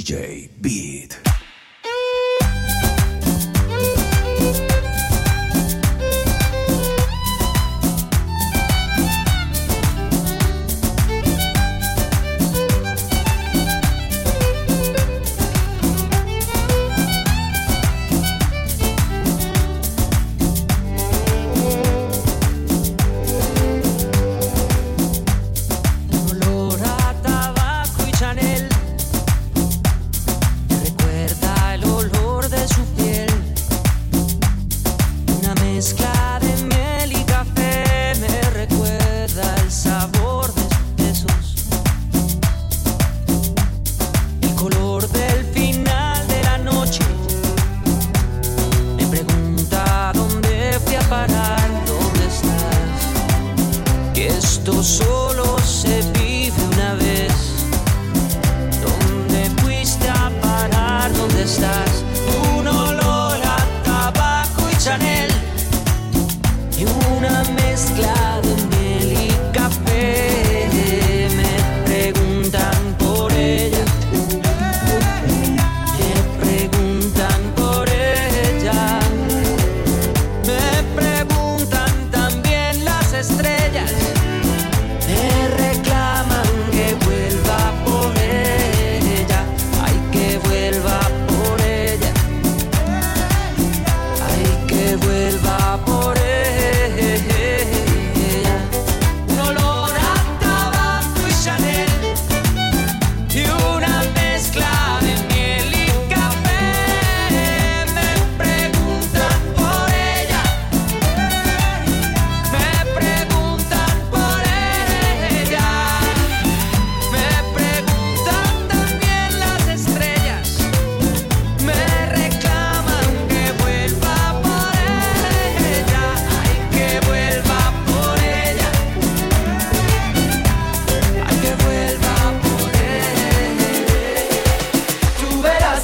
DJ Beat.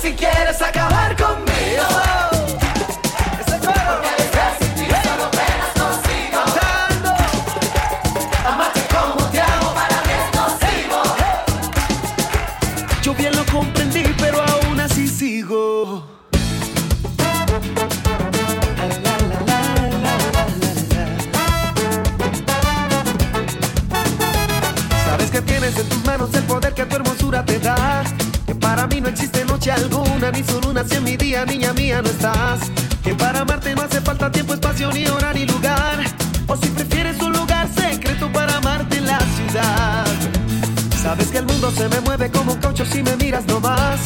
si quieres acabar Para amarte no hace falta tiempo, espacio, ni hora, ni lugar. O si prefieres un lugar secreto para amarte en la ciudad. Sabes que el mundo se me mueve como un caucho si me miras nomás.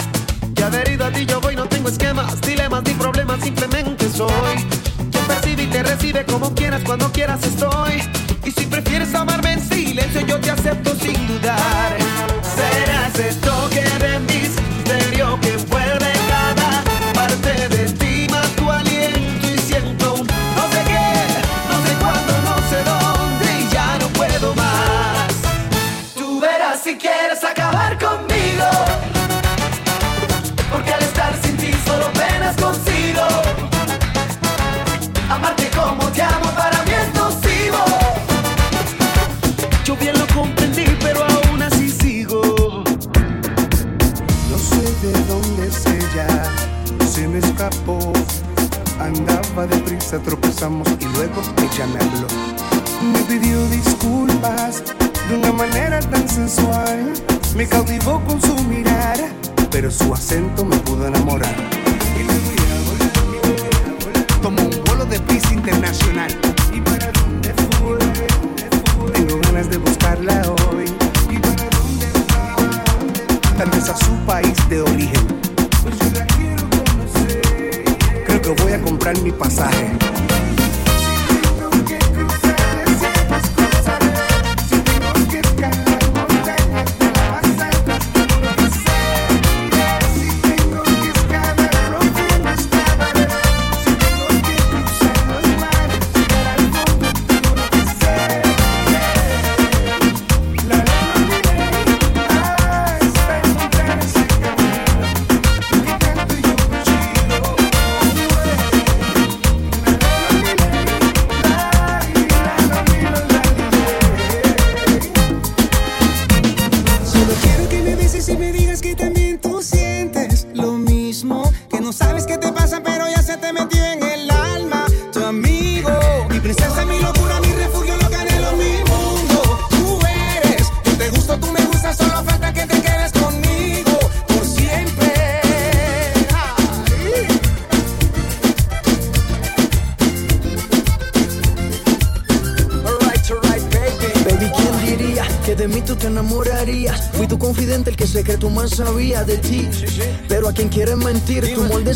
Que adherido a ti yo voy, no tengo esquemas, dilemas ni problemas, simplemente soy. Quien percibe y te recibe como quieras, cuando quieras estoy. Y si prefieres amarme en silencio, yo te acepto sin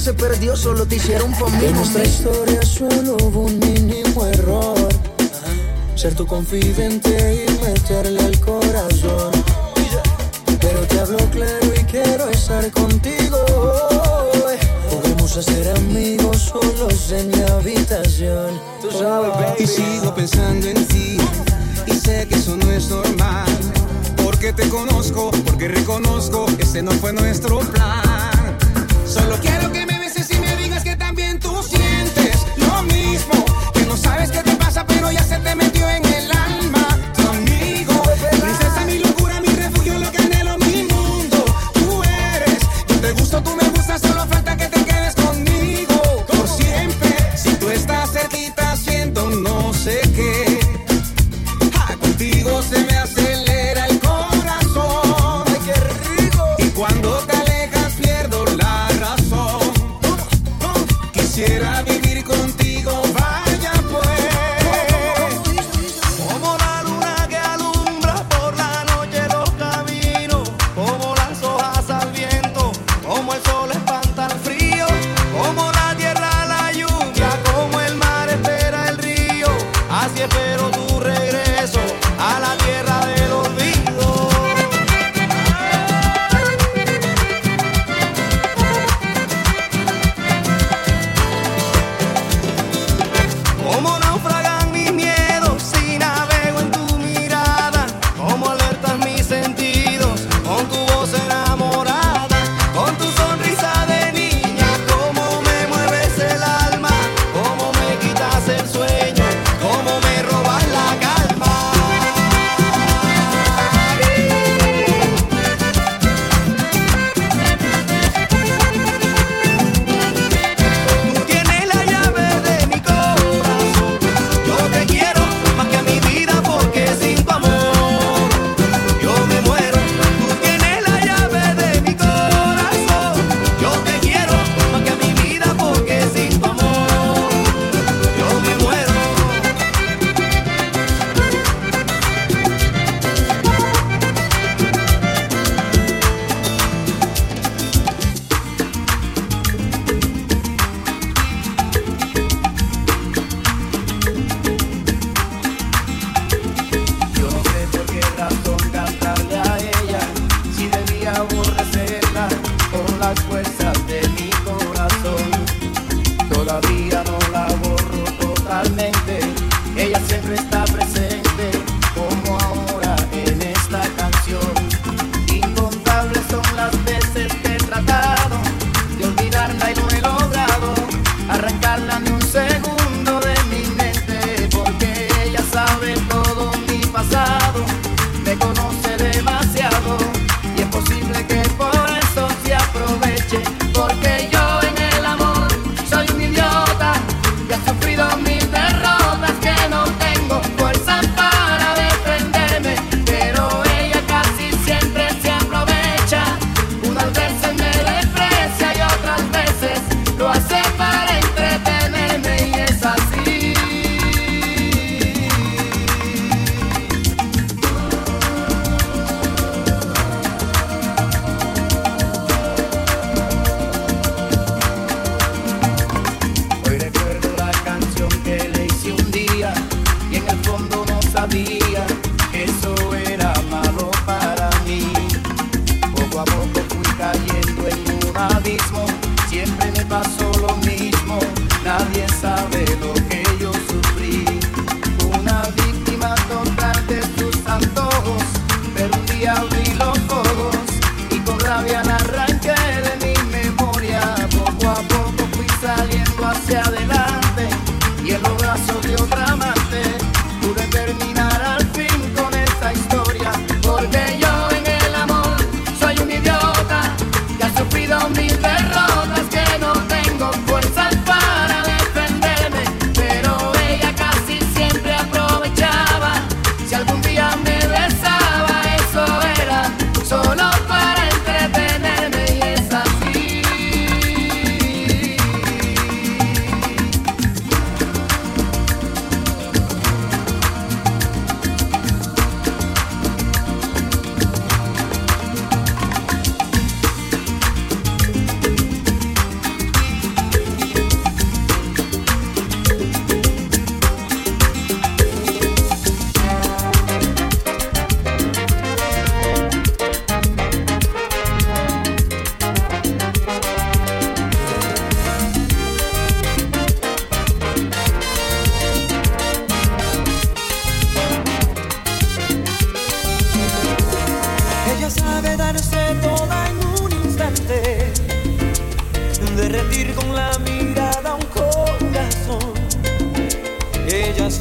se perdió, solo te hicieron familia. En nuestra historia solo hubo un mínimo error. Ser tu confidente y meterle al corazón. Pero te hablo claro y quiero estar contigo. Podemos hacer amigos solos en mi habitación. Tú sabes, oh. Y sigo pensando en ti. Y sé que eso no es normal. Porque te conozco, porque reconozco, ese no fue nuestro plan. Solo quiero que me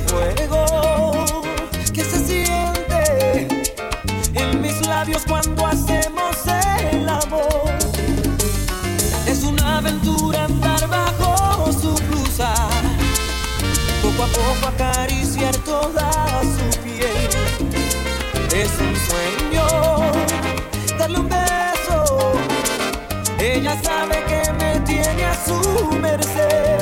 fuego que se siente en mis labios cuando hacemos el amor. Es una aventura andar bajo su blusa, poco a poco acariciar toda su piel. Es un sueño darle un beso, ella sabe que me tiene a su merced.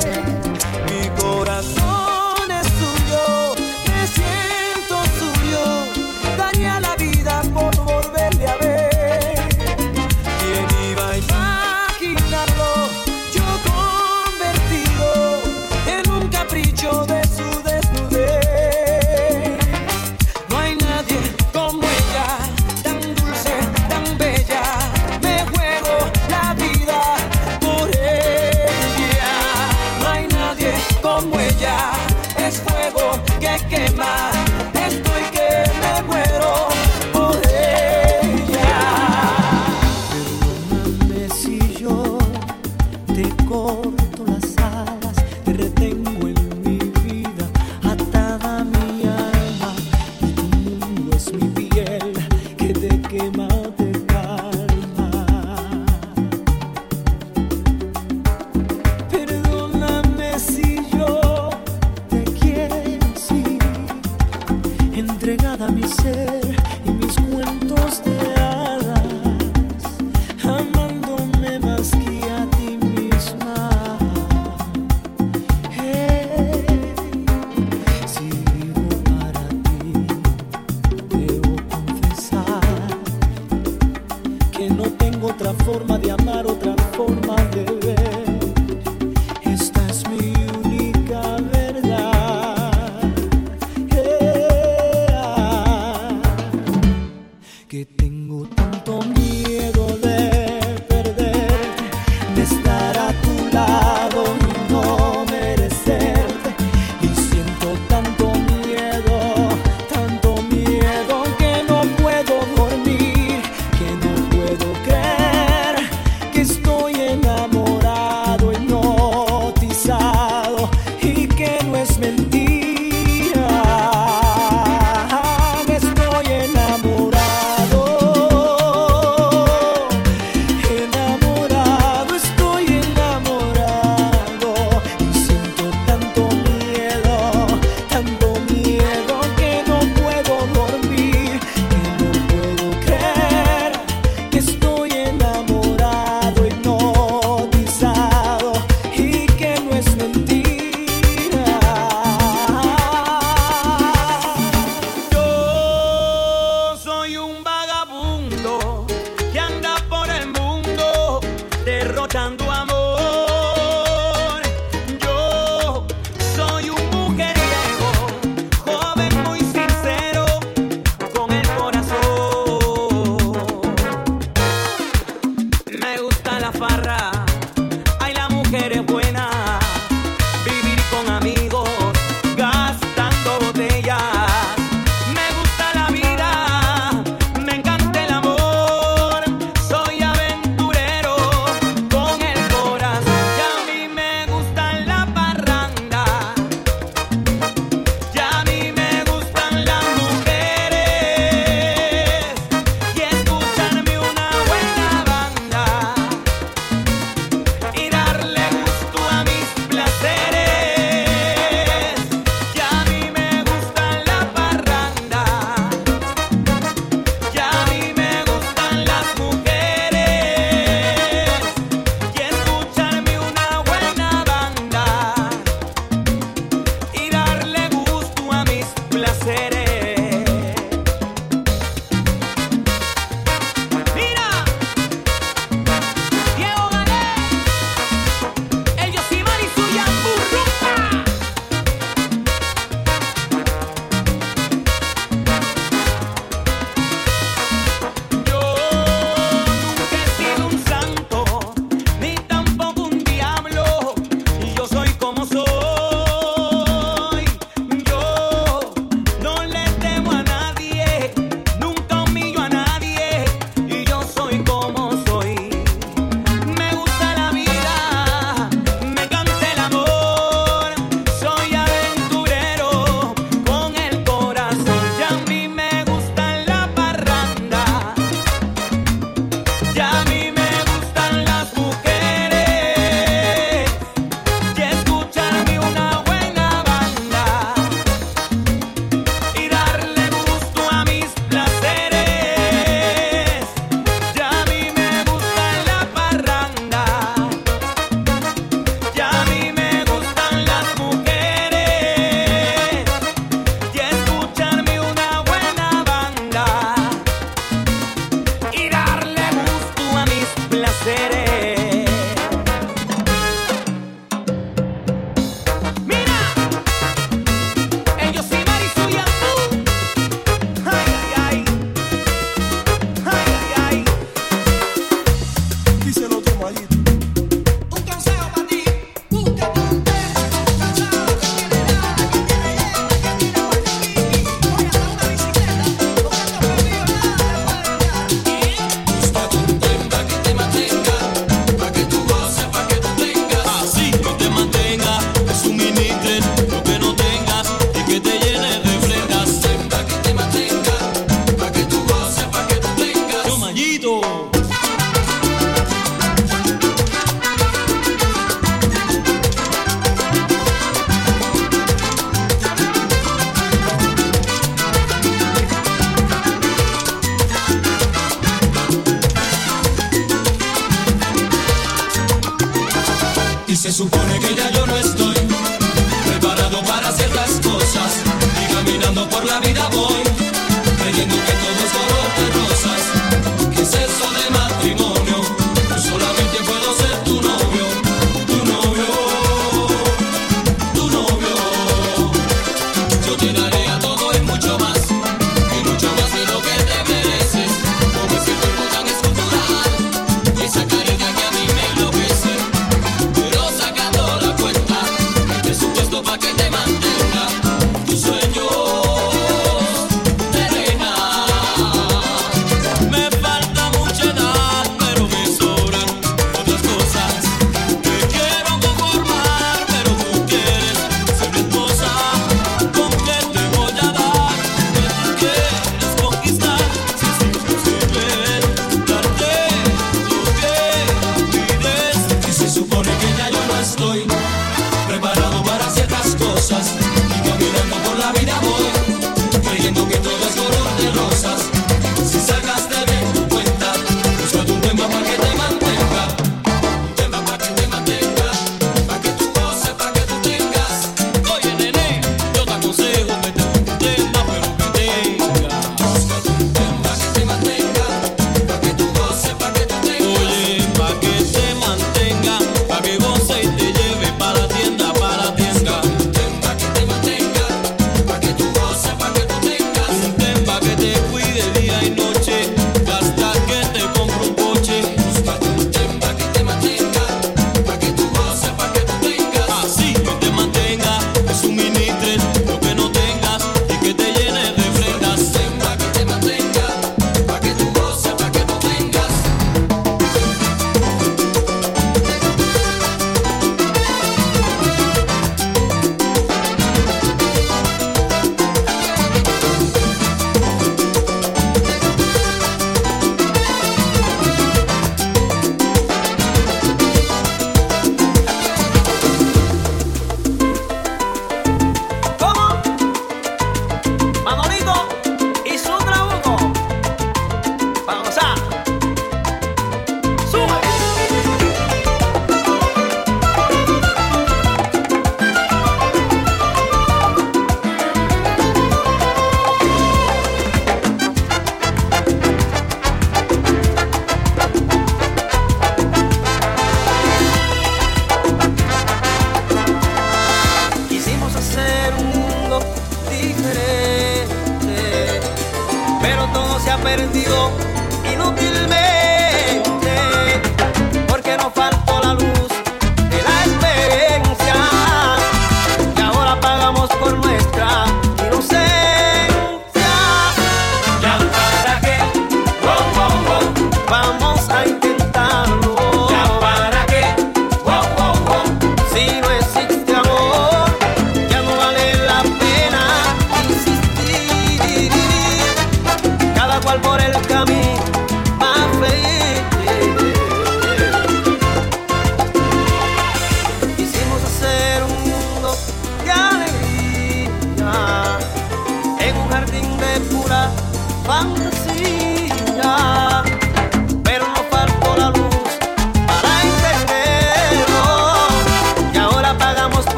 Por el camino.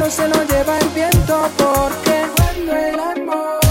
Cuando el DJ pone la música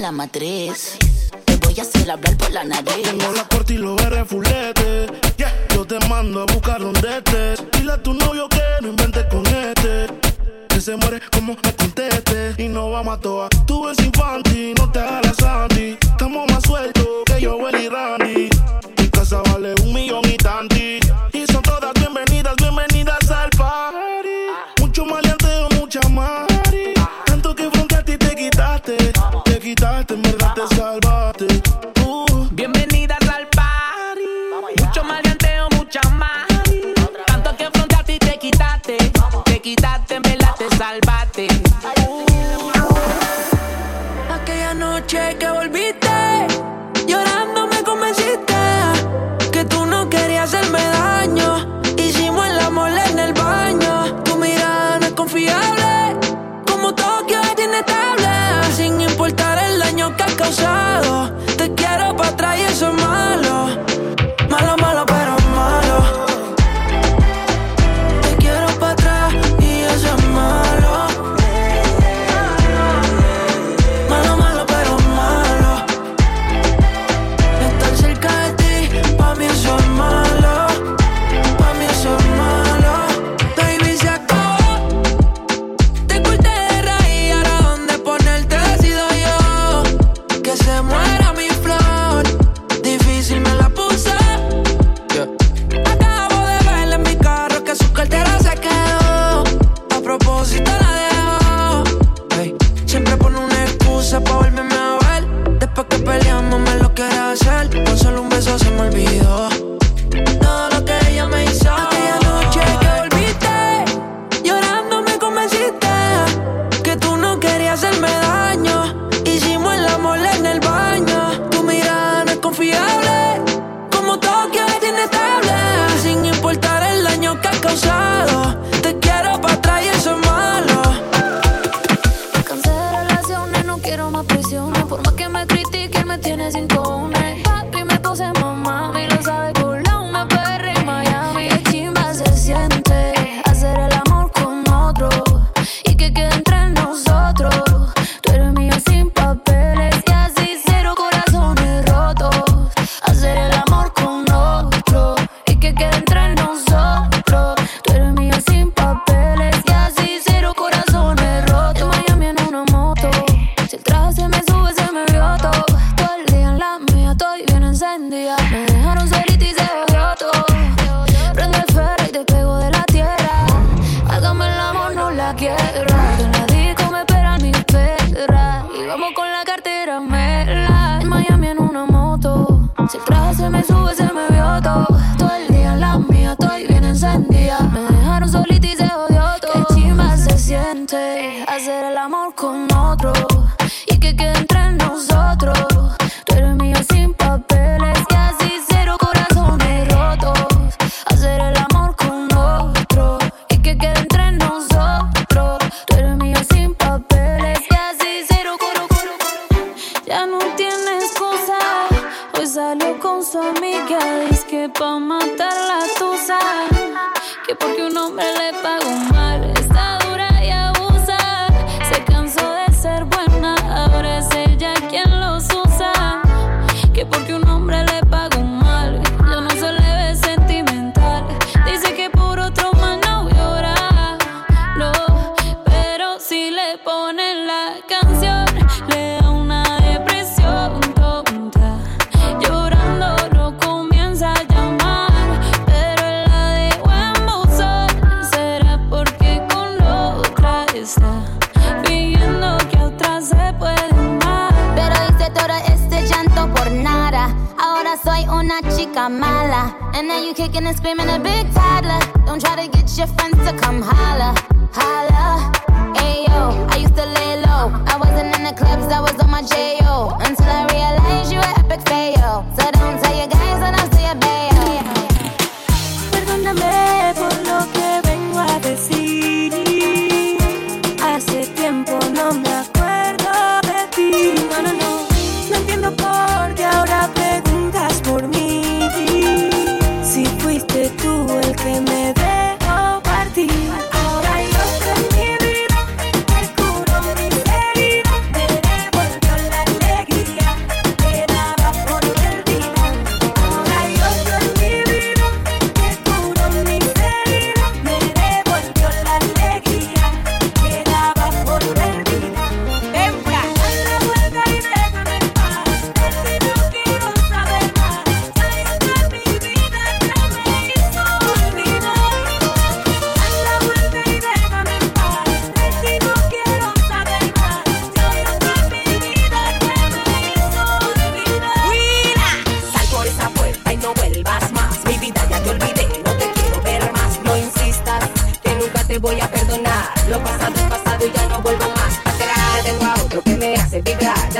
la matriz. Te voy a hacer hablar por la nariz. Tengo la corte y los veré fulete. Yeah. Yo te mando a buscar donde estés. Dile a tu novio que no inventes con este. Que se muere como me conteste. Y no vamos a toa. Tú eres infantil, no te hagas Sandy. Estamos más sueltos que yo, Will y Randy. Mi casa vale un millón y tanto causado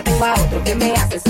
ya tengo a otro que me hace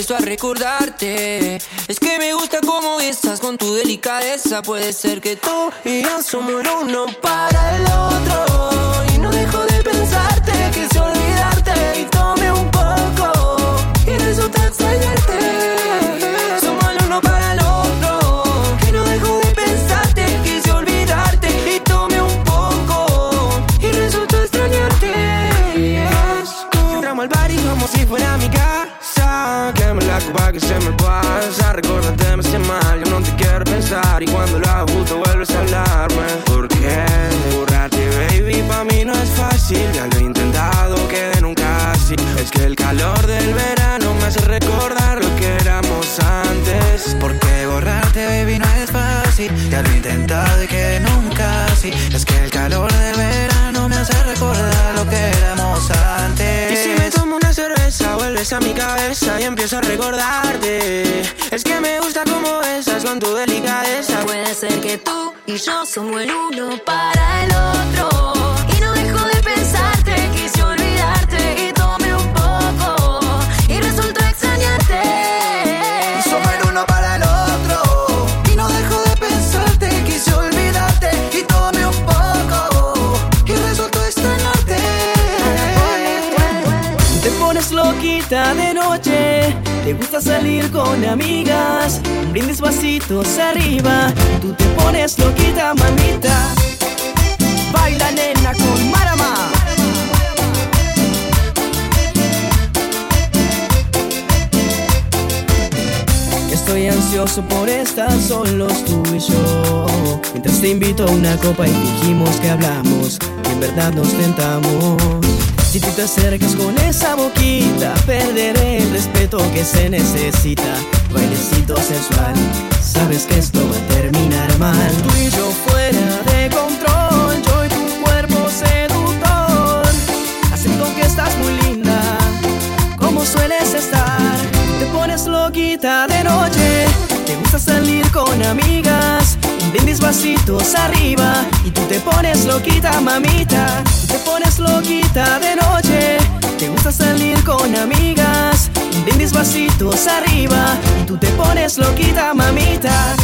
empiezo a recordarte. Es que me gusta cómo estás con tu delicadeza. Puede ser que tú y yo somos uno para el otro. Ya lo he intentado y que nunca así. Es que el calor del verano me hace recordar lo que éramos antes. Y si me tomo una cerveza, vuelves a mi cabeza y empiezo a recordarte. Es que me gusta cómo besas con tu delicadeza. Puede ser que tú y yo somos el uno para el otro. Te gusta salir con amigas, un brindis vasitos arriba, tú te pones loquita, mamita. Baila nena con Marama. Estoy ansioso por estar solos tú y yo. Mientras te invito a una copa y dijimos que hablamos, que en verdad nos tentamos. Si tú te acercas con esa boquita, perderé el respeto que se necesita. Bailecito sensual, sabes que esto va a terminar mal. Tú y yo fuera de control, yo y tu cuerpo seductor. Acepto que estás muy linda, como sueles estar. Te pones loquita de noche, te gusta salir con amigas. Brindis vasitos arriba y tú te pones loquita, mamita. Te pones loquita de noche, te gusta salir con amigas. Brindis vasitos arriba y tú te pones loquita, mamita.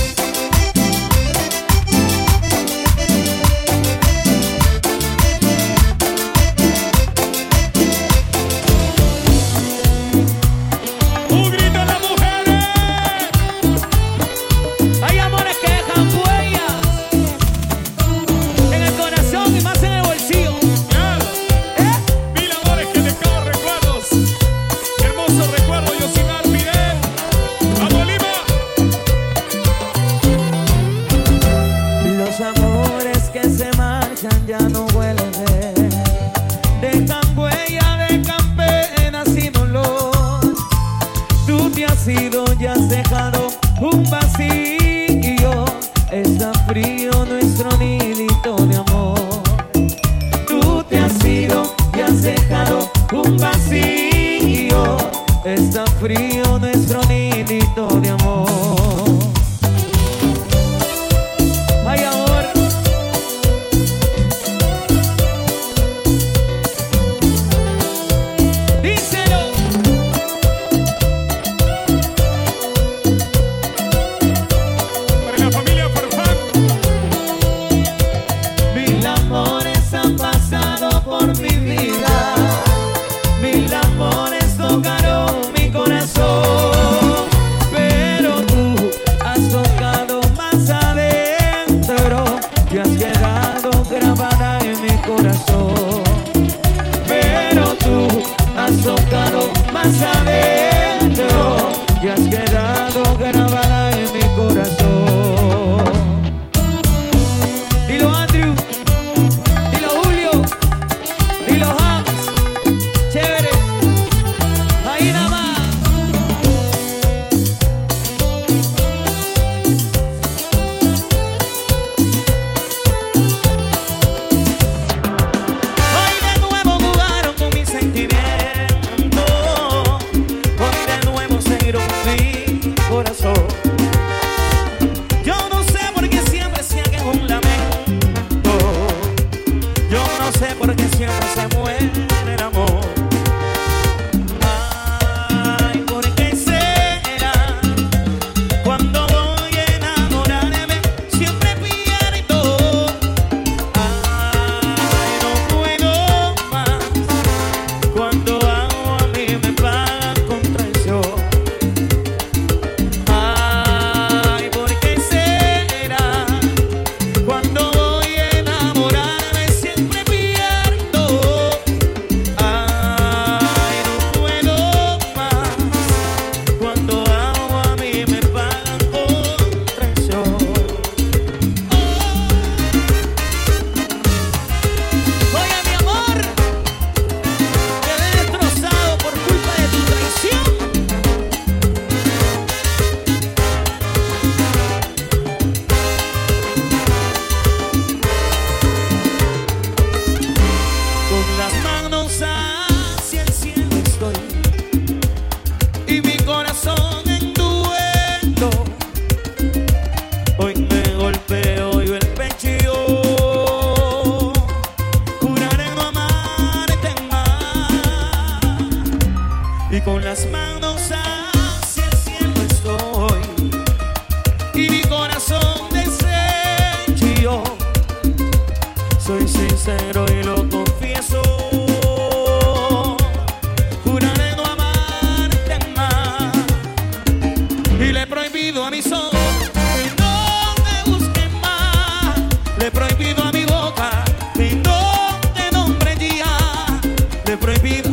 Prohibido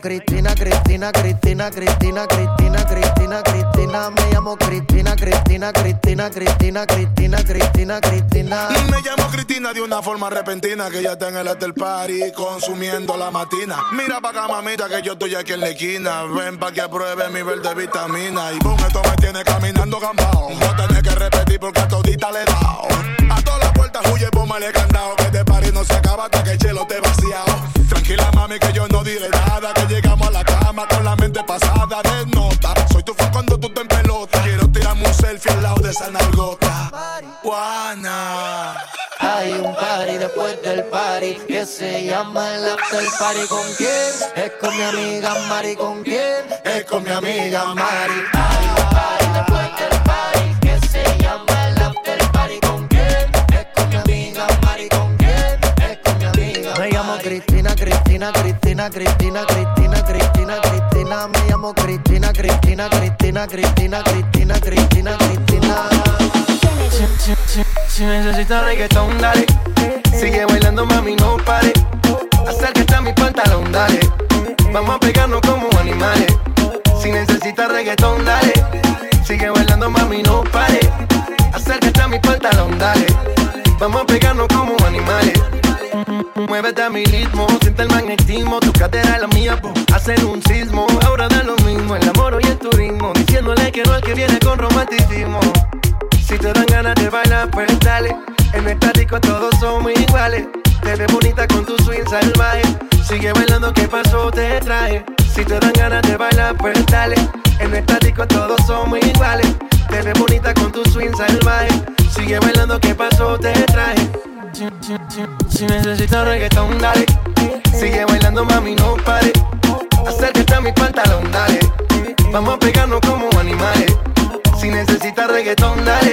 Cristina, Cristina, Cristina, Cristina, Cristina, Cristina, Cristina. Me llamo Cristina, Cristina, Cristina, Cristina, Cristina, Cristina, Cristina. Me llamo Cristina de una forma repentina que ya está en el after party consumiendo la matina. Mira pa' acá, mamita, que yo estoy aquí en la esquina. Ven pa' que apruebe mi verde vitamina. Y boom, esto me tiene caminando gambao. No tenés que repetir porque a todita le he dado. A todas las puertas huye, pómale candado. Que este party no se acaba hasta que el chelo te vaciado. De esa nalgota. Juana. Hay un party después del party que se llama el after party. ¿Con quién? Es con mi amiga Mari. ¿Con quién? Es con mi amiga Mari. Hay un party después del party que se llama el after party. ¿Con quién? Es con mi amiga Mari. ¿Con quién? Es con mi amiga Me llamo Cristina, Cristina, Cristina, Cristina, Cristina, Cristina. Me llamo Cristina, Cristina, Cristina, Cristina, Cristina, Cristina, Cristina. Si, si necesitas reggaetón, dale. Sigue bailando, mami, no pare. Acércate a mi pantalón, dale. Vamos a pegarnos como animales. Si necesitas reggaetón, dale. Sigue bailando, mami, no pare. Acércate a mi pantalón, dale. Vamos a pegarnos como animales. Muévete a mi ritmo, siente el magnetismo, tu cadera es la mía, po, hacen un sismo. Ahora da lo mismo, el amor y el turismo, diciéndole que no al que viene con romanticismo. Si te dan ganas de bailar, pues dale. En esta disco todos somos iguales. Te ves bonita con tu swing salvaje. Sigue bailando, ¿qué pasó? Te traje. Si te dan ganas de bailar, pues dale. En esta disco todos somos iguales. Te ves bonita con tu swing salvaje. Sigue bailando, ¿qué pasó? Te traje. Si, si, si, si necesitas reggaetón, dale. Sigue bailando, mami, no pare. Acércate a mi pantalón, dale. Vamos a pegarnos como animales. Si necesitas reggaetón, dale.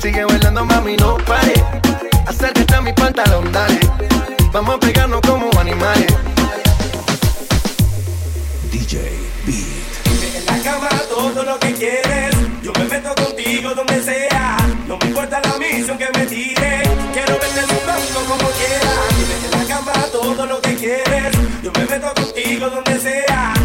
Sigue bailando, mami, no pare. Acércate a mi pantalón, dale. Vamos a pegarnos como animales. DJ Beat. Cama todo lo que quieres. Yo me meto contigo donde sea. No me importa la misión que me tire. Quiero verte sudando como quieras. Dime en la cama todo lo que quieres. Yo me meto contigo donde sea.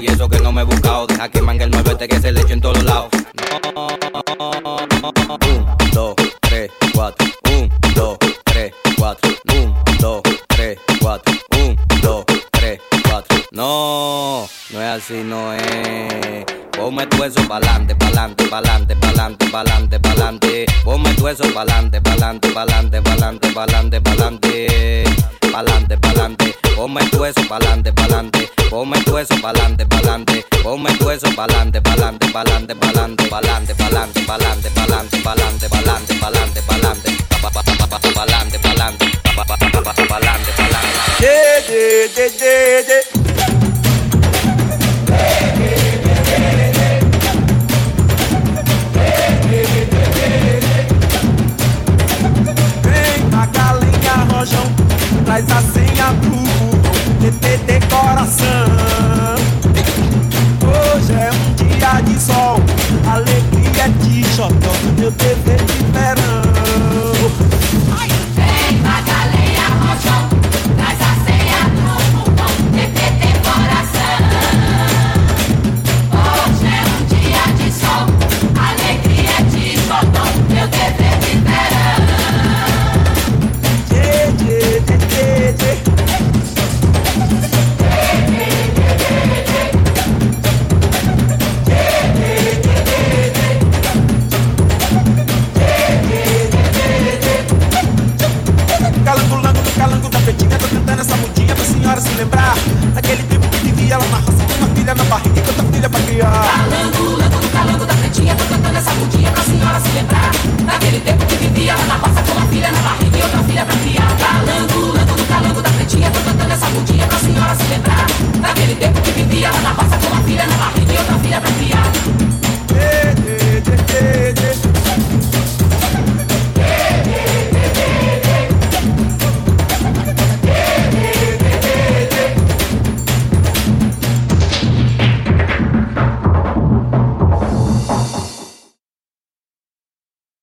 Y eso que no me he buscado Deja que mangue el 9 este que se le eche en todos lados Un, dos, tres, cuatro Un, dos, tres, cuatro Un, dos, tres, cuatro Un, dos, tres, cuatro No, no es así, no es Ponme tu eso pa'lante, pa'lante, pa'lante, pa'lante, pa'lante, pa'lante. Ponme tu eso pa'lante, pa'lante, pa'lante, pa'lante, pa'lante, pa'lante. Pa'lante, pa'lante. Ponme tu eso pa'lante, pa'lante. Ponme tu eso pa'lante, pa'lante. Ponme tu eso pa'lante, pa'lante, pa'lante, pa'lante, pa'lante, pa'lante, pa'lante, pa'lante, pa'lante, pa'lante, pa'lante, pa'lante. Pa- pa- pa- pa- pa- Pa'lante, pa'lante, pa- pa- pa- pa- pa- pa'lante, pa'lante. Yeah, yeah, yeah, yeah, yeah. Traz a decoração. Hoje é um dia de sol, alegria de xodó, meu dever de verão. dia. Calangula, do calango da pretinha, tô cantando essa mudinha pra senhora se lembrar. Naquele tempo que vivia lá na roça com uma filha na barriga e outra filha pra criar. Calangula, do calango da pretinha, tô cantando essa mudinha pra senhora se lembrar. Naquele tempo que vivia lá na roça com uma filha na barriga e outra filha pra criar.